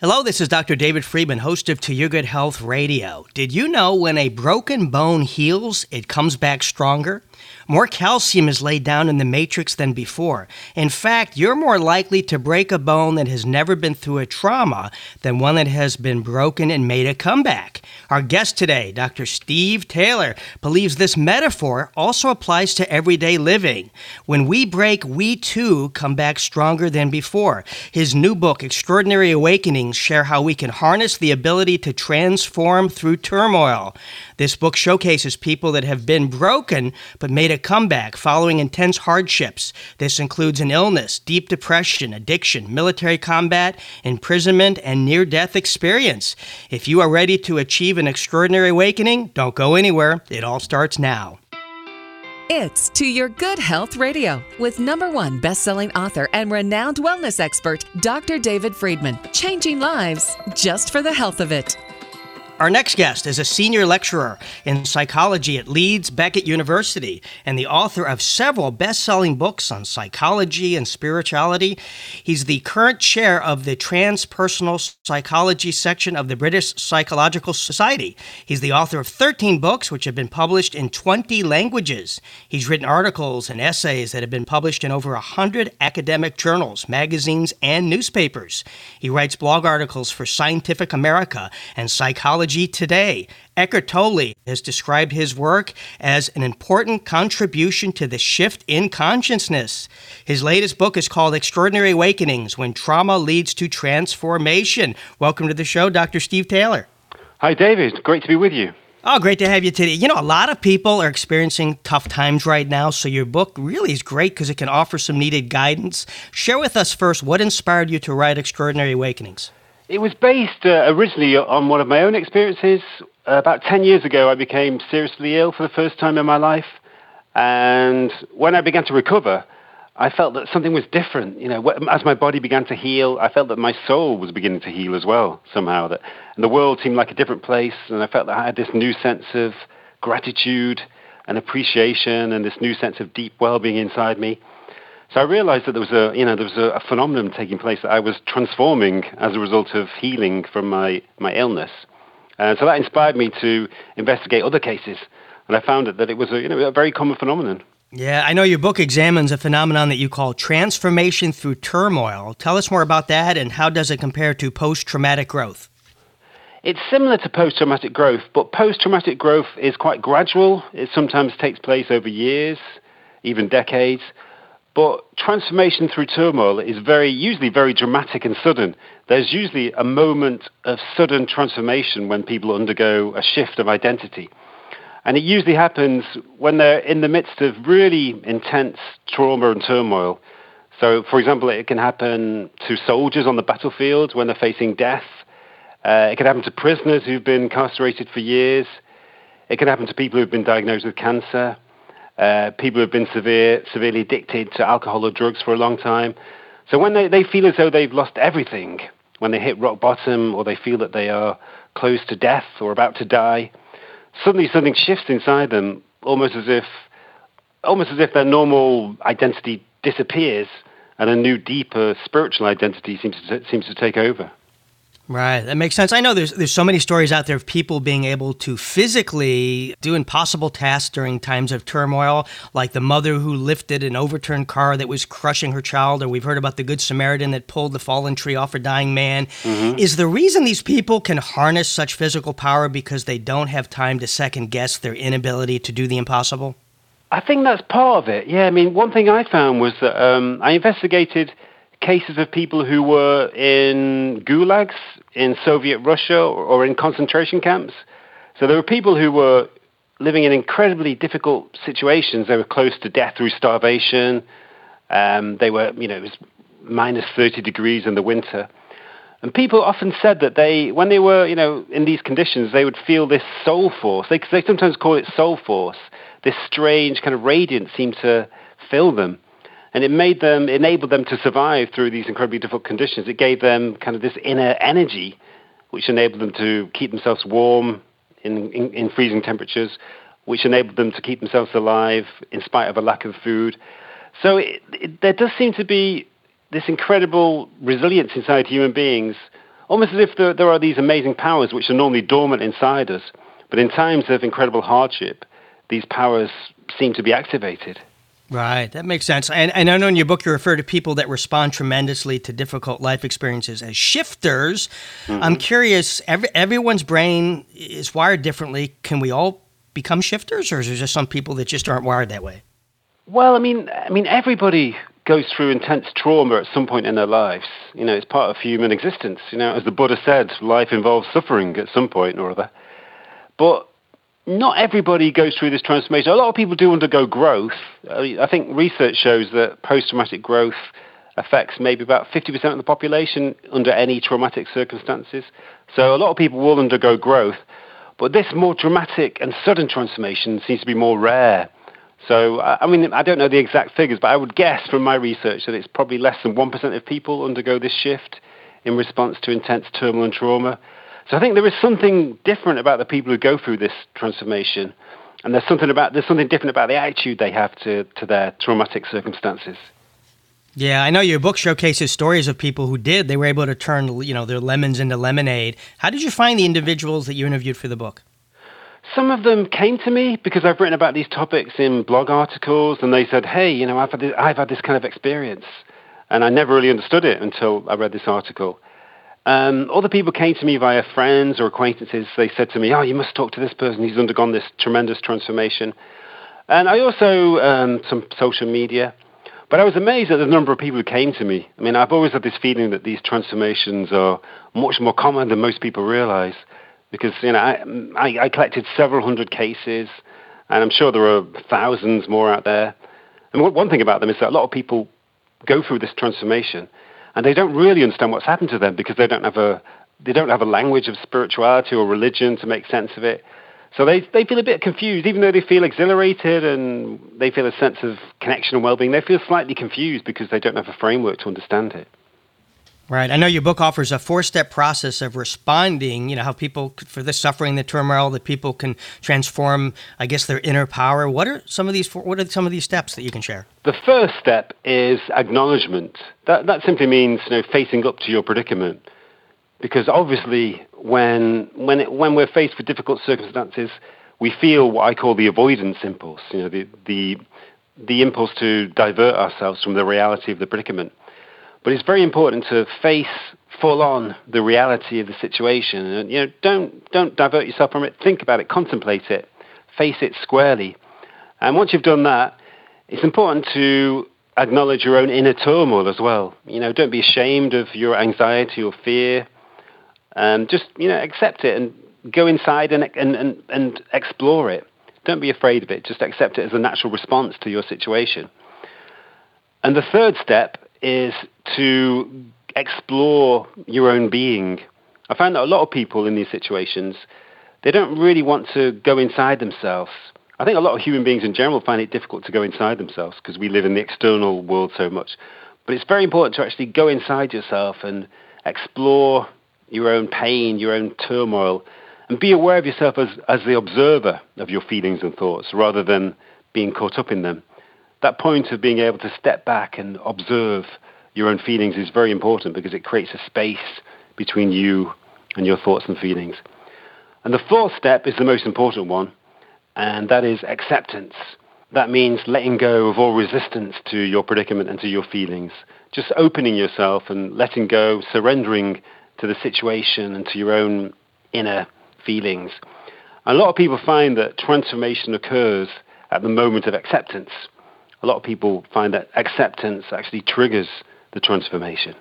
Hello, this is Dr. David Friedman, host of To Your Good Health Radio. Did you know when a broken bone heals, it comes back stronger? More calcium is laid down in the matrix than before. In fact, you're more likely to break a bone that has never been through a trauma than one that has been broken and made a comeback. Our guest today, Dr. Steve Taylor, believes this metaphor also applies to everyday living. When we break, we too come back stronger than before. His new book, Extraordinary Awakenings, share how we can harness the ability to transform through turmoil. This book showcases people that have been broken but made a comeback following intense hardships. This includes an illness, deep depression, addiction, military combat, imprisonment, and near death experience. If you are ready to achieve an extraordinary awakening, don't go anywhere. It all starts now. It's To Your Good Health Radio with number one best-selling author and renowned wellness expert, Dr. David Friedman. Changing lives just for the health of it. Our next guest is a senior lecturer in psychology at Leeds Beckett University and the author of several best selling books on psychology and spirituality. He's the current chair of the transpersonal psychology section of the British Psychological Society. He's the author of 13 books, which have been published in 20 languages. He's written articles and essays that have been published in over 100 academic journals, magazines, and newspapers. He writes blog articles for Scientific America and Psychology Today. Eckhart Tolle has described his work as an important contribution to the shift in consciousness. His latest book is called Extraordinary Awakenings When Trauma Leads to Transformation. Welcome to the show, Dr. Steve Taylor. Hi, David. Great to be with you. Oh, great to have you today. You know, a lot of people are experiencing tough times right now, so your book really is great because it can offer some needed guidance. Share with us first what inspired you to write Extraordinary Awakenings. It was based uh, originally on one of my own experiences. Uh, about 10 years ago, I became seriously ill for the first time in my life. And when I began to recover, I felt that something was different. You know, as my body began to heal, I felt that my soul was beginning to heal as well somehow. That and the world seemed like a different place, and I felt that I had this new sense of gratitude and appreciation, and this new sense of deep well-being inside me. So I realized that there was a, you know, there was a, a phenomenon taking place that I was transforming as a result of healing from my, my illness. And so that inspired me to investigate other cases. And I found that it was a, you know, a very common phenomenon. Yeah, I know your book examines a phenomenon that you call transformation through turmoil. Tell us more about that and how does it compare to post traumatic growth? It's similar to post traumatic growth, but post traumatic growth is quite gradual. It sometimes takes place over years, even decades. But transformation through turmoil is very usually very dramatic and sudden. There's usually a moment of sudden transformation when people undergo a shift of identity. And it usually happens when they're in the midst of really intense trauma and turmoil. So, for example, it can happen to soldiers on the battlefield when they're facing death. Uh, it can happen to prisoners who've been incarcerated for years. It can happen to people who've been diagnosed with cancer uh, people who've been severe, severely addicted to alcohol or drugs for a long time. So when they, they feel as though they've lost everything, when they hit rock bottom or they feel that they are close to death or about to die, suddenly something shifts inside them, almost as if, almost as if their normal identity disappears and a new, deeper spiritual identity seems to, seems to take over. Right, that makes sense. I know there's there's so many stories out there of people being able to physically do impossible tasks during times of turmoil, like the mother who lifted an overturned car that was crushing her child, or we've heard about the good Samaritan that pulled the fallen tree off a dying man. Mm-hmm. Is the reason these people can harness such physical power because they don't have time to second guess their inability to do the impossible? I think that's part of it. Yeah, I mean, one thing I found was that um, I investigated cases of people who were in gulags in Soviet Russia or in concentration camps. So there were people who were living in incredibly difficult situations. They were close to death through starvation. Um, they were, you know, it was minus 30 degrees in the winter. And people often said that they, when they were, you know, in these conditions, they would feel this soul force. They, they sometimes call it soul force. This strange kind of radiance seemed to fill them and it made them enabled them to survive through these incredibly difficult conditions. It gave them kind of this inner energy, which enabled them to keep themselves warm in, in, in freezing temperatures, which enabled them to keep themselves alive in spite of a lack of food. So it, it, there does seem to be this incredible resilience inside human beings, almost as if there, there are these amazing powers which are normally dormant inside us, but in times of incredible hardship, these powers seem to be activated. Right, that makes sense. And, and I know in your book you refer to people that respond tremendously to difficult life experiences as shifters. Mm-hmm. I'm curious, every, everyone's brain is wired differently. Can we all become shifters, or is there just some people that just aren't wired that way? Well, I mean, I mean, everybody goes through intense trauma at some point in their lives. You know, it's part of human existence. You know, as the Buddha said, life involves suffering at some point or other. But not everybody goes through this transformation. A lot of people do undergo growth. I think research shows that post-traumatic growth affects maybe about 50% of the population under any traumatic circumstances. So a lot of people will undergo growth. But this more dramatic and sudden transformation seems to be more rare. So, I mean, I don't know the exact figures, but I would guess from my research that it's probably less than 1% of people undergo this shift in response to intense turmoil and trauma. So I think there is something different about the people who go through this transformation, and there's something about there's something different about the attitude they have to, to their traumatic circumstances. Yeah, I know your book showcases stories of people who did. They were able to turn, you know, their lemons into lemonade. How did you find the individuals that you interviewed for the book? Some of them came to me because I've written about these topics in blog articles, and they said, "Hey, you know, I've had this, I've had this kind of experience, and I never really understood it until I read this article." Um, other people came to me via friends or acquaintances. They said to me, "Oh, you must talk to this person. He's undergone this tremendous transformation." And I also um, some social media, but I was amazed at the number of people who came to me. I mean, I've always had this feeling that these transformations are much more common than most people realize because you know I, I, I collected several hundred cases, and I'm sure there are thousands more out there. And one thing about them is that a lot of people go through this transformation, and they don't really understand what's happened to them because they don't have a they don't have a language of spirituality or religion to make sense of it. So they they feel a bit confused, even though they feel exhilarated and they feel a sense of connection and well-being. They feel slightly confused because they don't have a framework to understand it. Right. I know your book offers a four-step process of responding. You know how people for the suffering, the turmoil, that people can transform. I guess their inner power. What are some of these? What are some of these steps that you can share? The first step is acknowledgement. That that simply means you know facing up to your predicament, because obviously when when it, when we're faced with difficult circumstances, we feel what I call the avoidance impulse. You know the the the impulse to divert ourselves from the reality of the predicament. But it's very important to face full on the reality of the situation. And you know, don't don't divert yourself from it. Think about it, contemplate it, face it squarely. And once you've done that, it's important to acknowledge your own inner turmoil as well. You know, don't be ashamed of your anxiety or fear. And just you know, accept it and go inside and and and, and explore it. Don't be afraid of it. Just accept it as a natural response to your situation. And the third step is to explore your own being. I find that a lot of people in these situations, they don't really want to go inside themselves. I think a lot of human beings in general find it difficult to go inside themselves because we live in the external world so much. But it's very important to actually go inside yourself and explore your own pain, your own turmoil, and be aware of yourself as, as the observer of your feelings and thoughts rather than being caught up in them that point of being able to step back and observe your own feelings is very important because it creates a space between you and your thoughts and feelings. And the fourth step is the most important one, and that is acceptance. That means letting go of all resistance to your predicament and to your feelings. Just opening yourself and letting go, surrendering to the situation and to your own inner feelings. A lot of people find that transformation occurs at the moment of acceptance a lot of people find that acceptance actually triggers the transformation.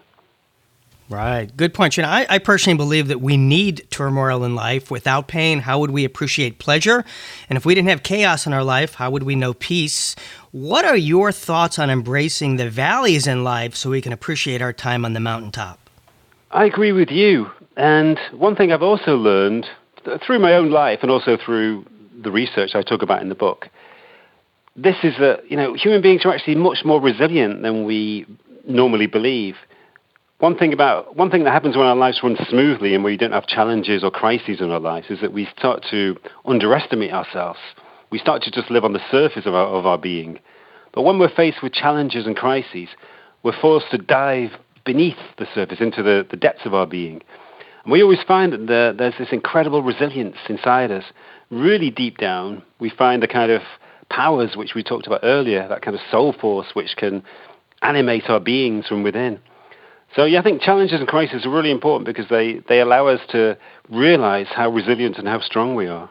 Right. Good point. You know, I, I, personally believe that we need turmoil in life. Without pain, how would we appreciate pleasure? And if we didn't have chaos in our life, how would we know peace? What are your thoughts on embracing the valleys in life so we can appreciate our time on the mountaintop? I agree with you. And one thing I've also learned through my own life and also through the research I talk about in the book this is that you know human beings are actually much more resilient than we normally believe. One thing about one thing that happens when our lives run smoothly and we don't have challenges or crises in our lives is that we start to underestimate ourselves. We start to just live on the surface of our, of our being. But when we're faced with challenges and crises, we're forced to dive beneath the surface into the, the depths of our being. And we always find that the, there's this incredible resilience inside us. Really deep down, we find the kind of powers which we talked about earlier, that kind of soul force which can animate our beings from within. So yeah, I think challenges and crises are really important because they, they allow us to realize how resilient and how strong we are.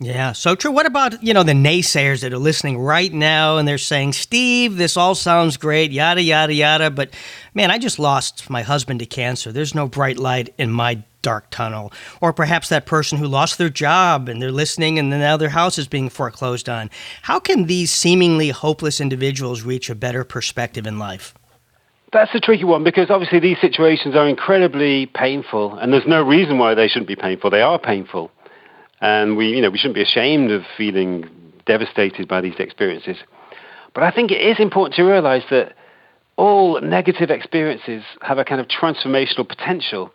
Yeah, so true. What about, you know, the naysayers that are listening right now and they're saying, Steve, this all sounds great, yada, yada, yada, but man, I just lost my husband to cancer. There's no bright light in my dark tunnel. Or perhaps that person who lost their job and they're listening and then now their house is being foreclosed on. How can these seemingly hopeless individuals reach a better perspective in life? That's a tricky one because obviously these situations are incredibly painful and there's no reason why they shouldn't be painful. They are painful. And we, you know, we shouldn't be ashamed of feeling devastated by these experiences. But I think it is important to realize that all negative experiences have a kind of transformational potential.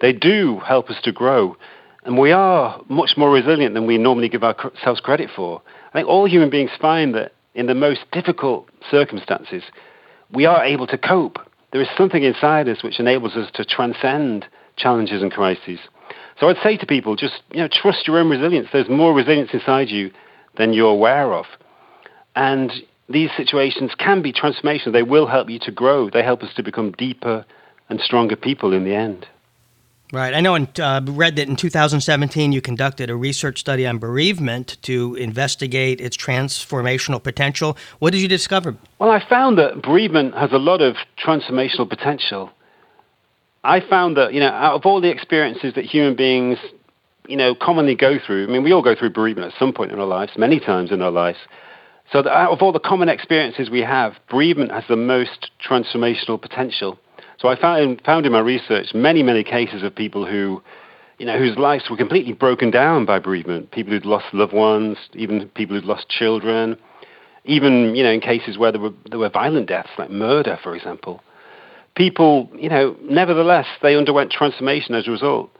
They do help us to grow. And we are much more resilient than we normally give ourselves credit for. I think all human beings find that in the most difficult circumstances, we are able to cope. There is something inside us which enables us to transcend challenges and crises. So I'd say to people, just you know, trust your own resilience. There's more resilience inside you than you're aware of, and these situations can be transformational. They will help you to grow. They help us to become deeper and stronger people in the end. Right. I know and uh, read that in 2017 you conducted a research study on bereavement to investigate its transformational potential. What did you discover? Well, I found that bereavement has a lot of transformational potential. I found that, you know, out of all the experiences that human beings, you know, commonly go through, I mean, we all go through bereavement at some point in our lives, many times in our lives. So out of all the common experiences we have, bereavement has the most transformational potential. So I found, found in my research many, many cases of people who, you know, whose lives were completely broken down by bereavement. People who'd lost loved ones, even people who'd lost children, even, you know, in cases where there were, there were violent deaths, like murder, for example people, you know, nevertheless, they underwent transformation as a result.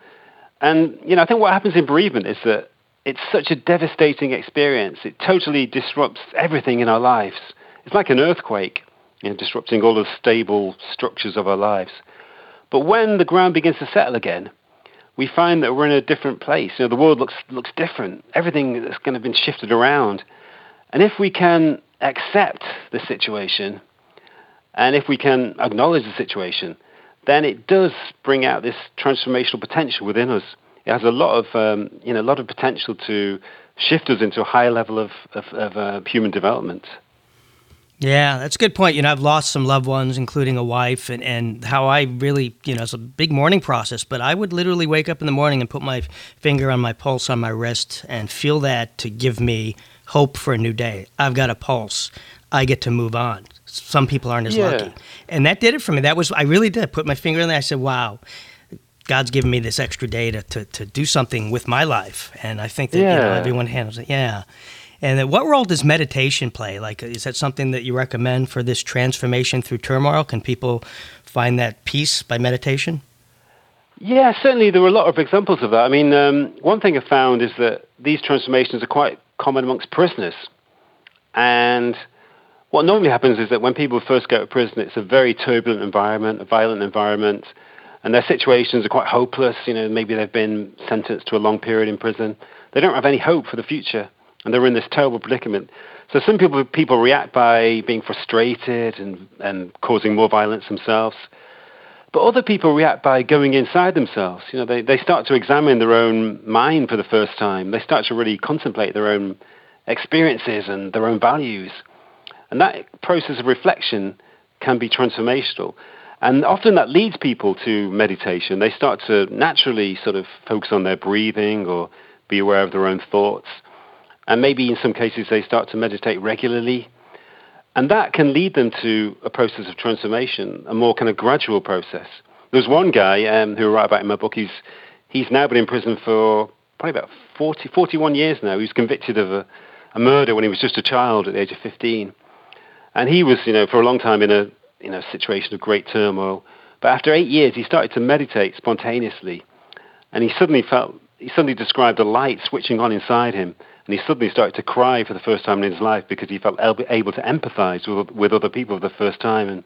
And, you know, I think what happens in bereavement is that it's such a devastating experience. It totally disrupts everything in our lives. It's like an earthquake, you know, disrupting all the stable structures of our lives. But when the ground begins to settle again, we find that we're in a different place. You know, the world looks looks different. Everything has kind of been shifted around. And if we can accept the situation and if we can acknowledge the situation, then it does bring out this transformational potential within us. It has a lot of, um, you know, a lot of potential to shift us into a higher level of, of, of uh, human development. Yeah, that's a good point. You know, I've lost some loved ones, including a wife, and, and how I really, you know, it's a big mourning process, but I would literally wake up in the morning and put my finger on my pulse on my wrist and feel that to give me hope for a new day. I've got a pulse. I get to move on some people aren't as yeah. lucky. And that did it for me. That was I really did put my finger in there. I said, "Wow, God's given me this extra day to, to, to do something with my life." And I think that yeah. you know, everyone handles it. Yeah. And what role does meditation play? Like, is that something that you recommend for this transformation through turmoil? Can people find that peace by meditation? Yeah, certainly there are a lot of examples of that. I mean, um, one thing I found is that these transformations are quite common amongst prisoners. And what normally happens is that when people first go to prison, it's a very turbulent environment, a violent environment, and their situations are quite hopeless. You know, maybe they've been sentenced to a long period in prison. They don't have any hope for the future, and they're in this terrible predicament. So some people people react by being frustrated and, and causing more violence themselves. But other people react by going inside themselves. You know, they, they start to examine their own mind for the first time. They start to really contemplate their own experiences and their own values. And that process of reflection can be transformational. And often that leads people to meditation. They start to naturally sort of focus on their breathing or be aware of their own thoughts. And maybe in some cases they start to meditate regularly. And that can lead them to a process of transformation, a more kind of gradual process. There's one guy um, who I write about in my book. He's, he's now been in prison for probably about 40, 41 years now. He was convicted of a, a murder when he was just a child at the age of 15. And he was, you know, for a long time in a you know situation of great turmoil. But after eight years, he started to meditate spontaneously, and he suddenly felt he suddenly described a light switching on inside him, and he suddenly started to cry for the first time in his life because he felt able to empathize with, with other people for the first time, and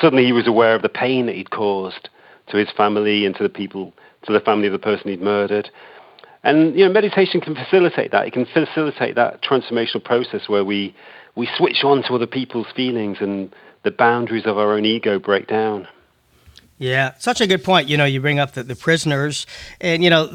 suddenly he was aware of the pain that he'd caused to his family and to the people to the family of the person he'd murdered. And you know, meditation can facilitate that. It can facilitate that transformational process where we we switch on to other people's feelings and the boundaries of our own ego break down. Yeah, such a good point. You know, you bring up the, the prisoners, and you know,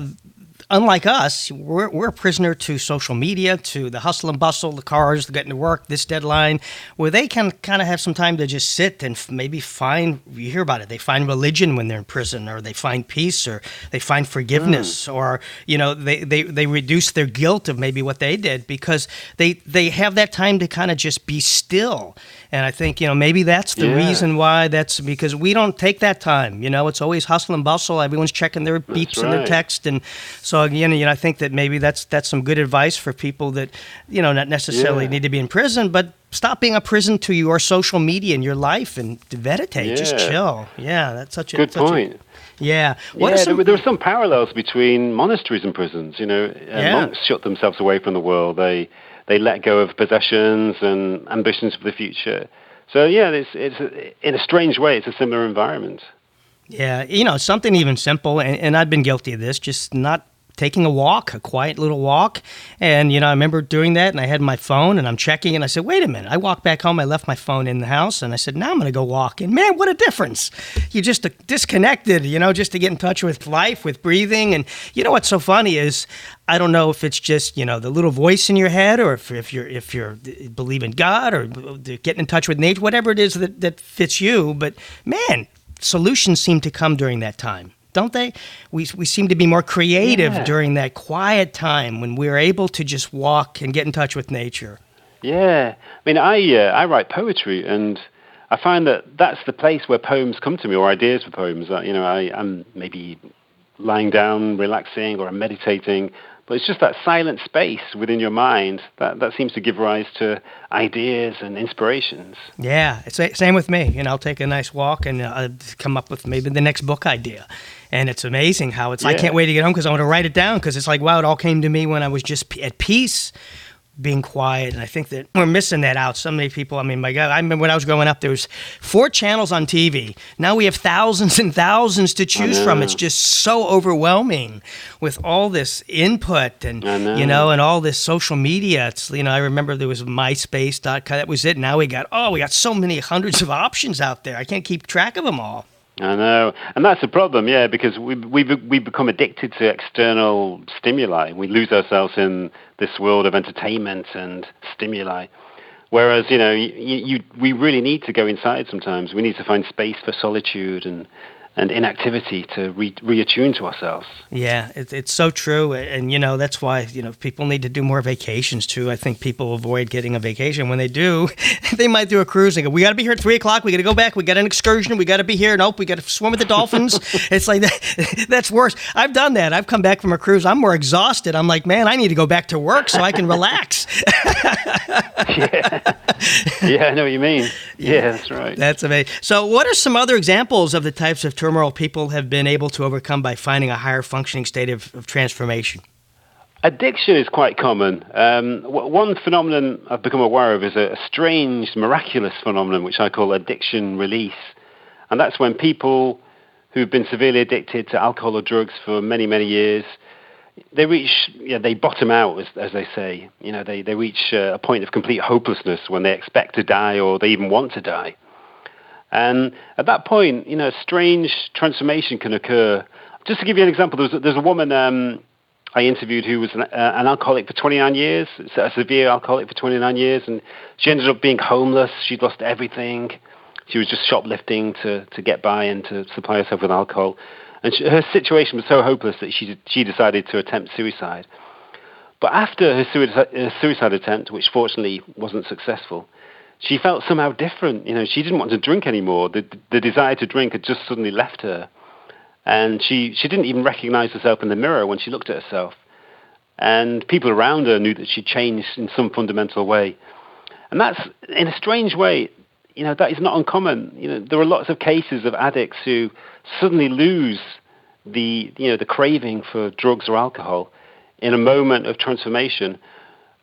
unlike us, we're, we're a prisoner to social media, to the hustle and bustle, the cars, getting to work, this deadline, where they can kind of have some time to just sit and maybe find, you hear about it, they find religion when they're in prison, or they find peace, or they find forgiveness, mm. or, you know, they, they, they reduce their guilt of maybe what they did because they, they have that time to kind of just be still. And I think, you know, maybe that's the yeah. reason why that's because we don't take that time. You know, it's always hustle and bustle. Everyone's checking their beeps and their text. And so, again, you know, I think that maybe that's that's some good advice for people that, you know, not necessarily yeah. need to be in prison, but stop being a prison to your social media and your life and meditate. Yeah. Just chill. Yeah, that's such a good such point. A, yeah. What yeah, some, there, there were some parallels between monasteries and prisons. You know, uh, yeah. monks shut themselves away from the world. They they let go of possessions and ambitions for the future. So yeah, it's it's in a strange way, it's a similar environment. Yeah, you know, something even simple, and, and I've been guilty of this, just not taking a walk, a quiet little walk. And, you know, I remember doing that and I had my phone and I'm checking and I said, wait a minute. I walked back home. I left my phone in the house and I said, now I'm going to go walk. And man, what a difference. You just uh, disconnected, you know, just to get in touch with life, with breathing. And you know what's so funny is I don't know if it's just, you know, the little voice in your head or if, if you're, if you're uh, believe in God or uh, getting in touch with nature, whatever it is that, that fits you. But man, solutions seem to come during that time don't they? We, we seem to be more creative yeah. during that quiet time when we're able to just walk and get in touch with nature. Yeah, I mean, I uh, I write poetry, and I find that that's the place where poems come to me, or ideas for poems. Uh, you know, I, I'm maybe lying down, relaxing, or I'm meditating, but it's just that silent space within your mind that, that seems to give rise to ideas and inspirations. Yeah, it's same with me. You know, I'll take a nice walk and I'll come up with maybe the next book idea and it's amazing how it's. Yeah. I can't wait to get home because I want to write it down because it's like wow, it all came to me when I was just at peace being quiet. And I think that we're missing that out. So many people, I mean, my God, I remember when I was growing up, there was four channels on TV. Now we have thousands and thousands to choose from. It's just so overwhelming with all this input and, know. you know, and all this social media. It's, you know, I remember there was MySpace.com. That was it. Now we got, oh, we got so many hundreds of options out there. I can't keep track of them all. I know, and that's a problem, yeah, because we we we become addicted to external stimuli. We lose ourselves in this world of entertainment and stimuli. Whereas, you know, you, you, we really need to go inside sometimes. We need to find space for solitude and and inactivity to re- reattune to ourselves. Yeah, it, it's so true, and you know that's why you know people need to do more vacations too. I think people avoid getting a vacation when they do. they might do a cruise and go, "We got to be here at three o'clock. We got to go back. We got an excursion. We got to be here. Nope, we got to swim with the dolphins." it's like that, that's worse. I've done that. I've come back from a cruise. I'm more exhausted. I'm like, man, I need to go back to work so I can relax. yeah. yeah, I know what you mean. Yeah, that's right. That's amazing. So, what are some other examples of the types of turmoil people have been able to overcome by finding a higher functioning state of, of transformation? Addiction is quite common. Um, one phenomenon I've become aware of is a, strange, miraculous phenomenon which I call addiction release. And that's when people who've been severely addicted to alcohol or drugs for many, many years, they reach, they bottom out, as, as they say. You know, they, they reach uh, a point of complete hopelessness when they expect to die or they even want to die. And at that point, you know, a strange transformation can occur. Just to give you an example, there's a, there's a woman um, I interviewed who was an, uh, an, alcoholic for 29 years, a severe alcoholic for 29 years, and she ended up being homeless. She'd lost everything. She was just shoplifting to, to get by and to supply herself with alcohol. And she, her situation was so hopeless that she, she decided to attempt suicide. But after her suicide, her suicide attempt, which fortunately wasn't successful, she felt somehow different. You know, she didn't want to drink anymore. The, the desire to drink had just suddenly left her. And she, she didn't even recognize herself in the mirror when she looked at herself. And people around her knew that she changed in some fundamental way. And that's, in a strange way, you know, that is not uncommon. You know, there are lots of cases of addicts who suddenly lose the, you know, the craving for drugs or alcohol in a moment of transformation.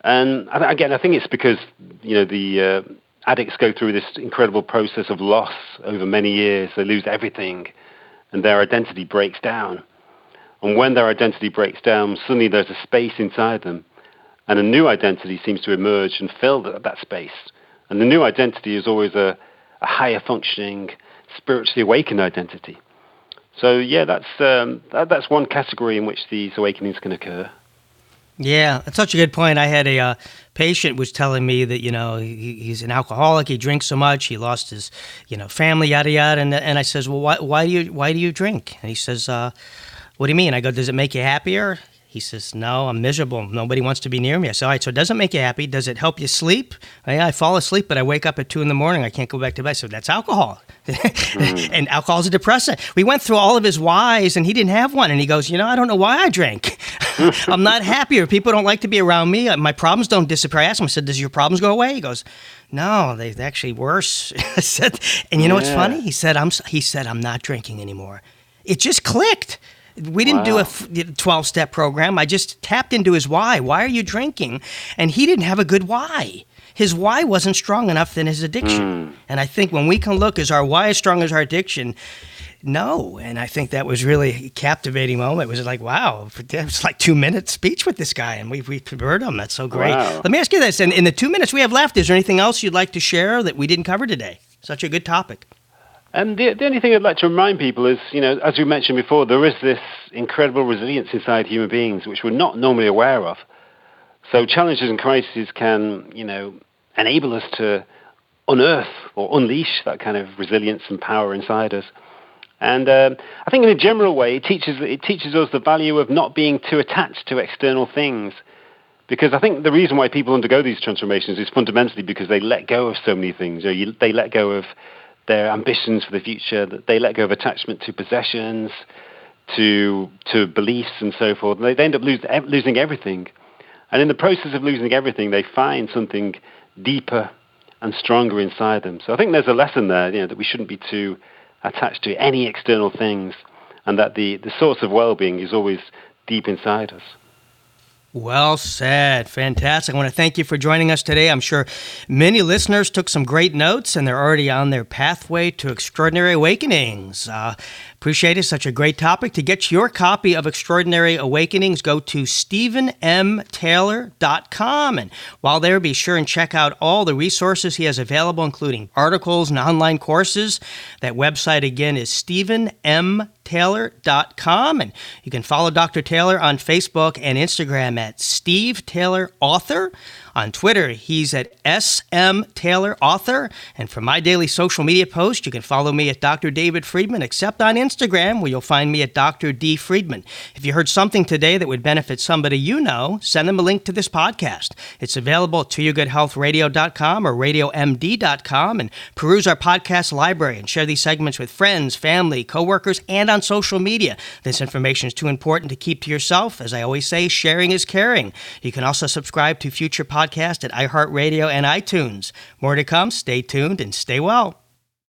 And again, I think it's because, you know, the, uh, addicts go through this incredible process of loss over many years. They lose everything, and their identity breaks down. And when their identity breaks down, suddenly there's a space inside them, and a new identity seems to emerge and fill that, that space. And the new identity is always a, a higher functioning, spiritually awakened identity. So yeah, that's um, that, that's one category in which these awakenings can occur. Yeah, that's such a good point. I had a uh, patient was telling me that you know he, he's an alcoholic. He drinks so much. He lost his you know family, yada yada. And and I says, well, why why do you why do you drink? And he says, uh, what do you mean? I go, does it make you happier? He says, No, I'm miserable. Nobody wants to be near me. I said, All right, so it doesn't make you happy. Does it help you sleep? Yeah, I fall asleep, but I wake up at two in the morning. I can't go back to bed. So that's alcohol. mm. and alcohol is a depressant. We went through all of his whys, and he didn't have one. And he goes, You know, I don't know why I drink. I'm not happier. People don't like to be around me. My problems don't disappear. I asked him, I said, Does your problems go away? He goes, no, they are actually worse. I said, and you know yeah. what's funny? He said, I'm. He said, I'm not drinking anymore. It just clicked. We didn't wow. do a 12 step program. I just tapped into his why. Why are you drinking? And he didn't have a good why. His why wasn't strong enough than his addiction. Mm. And I think when we can look, is our why as strong as our addiction? No. And I think that was really a captivating moment. It was like, wow, it was like two minute speech with this guy, and we've, we've heard him. That's so great. Wow. Let me ask you this. In, in the two minutes we have left, is there anything else you'd like to share that we didn't cover today? Such a good topic. And the, the only thing I'd like to remind people is, you know, as we mentioned before, there is this incredible resilience inside human beings which we're not normally aware of. So challenges and crises can, you know, enable us to unearth or unleash that kind of resilience and power inside us. And um, I think in a general way, it teaches, it teaches us the value of not being too attached to external things. Because I think the reason why people undergo these transformations is fundamentally because they let go of so many things. You know, you, they let go of their ambitions for the future, they let go of attachment to possessions, to to beliefs and so forth. And they, they end up lose, losing everything. And in the process of losing everything, they find something deeper and stronger inside them. So I think there's a lesson there, you know, that we shouldn't be too attached to any external things, and that the, the source of well-being is always deep inside us. Well said. Fantastic. I want to thank you for joining us today. I'm sure many listeners took some great notes and they're already on their pathway to extraordinary awakenings. Uh, appreciate it. Such a great topic. To get your copy of Extraordinary Awakenings, go to StephenMTaylor.com. And while there, be sure and check out all the resources he has available, including articles and online courses. That website again is StephenM taylor.com. And you can follow Dr. Taylor on Facebook and Instagram at Steve Taylor Author. On Twitter, he's at SM Taylor Author. And for my daily social media posts, you can follow me at Dr. David Friedman, except on Instagram, where you'll find me at Dr. D. Friedman. If you heard something today that would benefit somebody you know, send them a link to this podcast. It's available at toyourgoodhealthradio.com or radiomd.com and peruse our podcast library and share these segments with friends, family, coworkers, and on social media. This information is too important to keep to yourself. As I always say, sharing is caring. You can also subscribe to future podcasts podcast at iHeartRadio and iTunes. More to come. Stay tuned and stay well.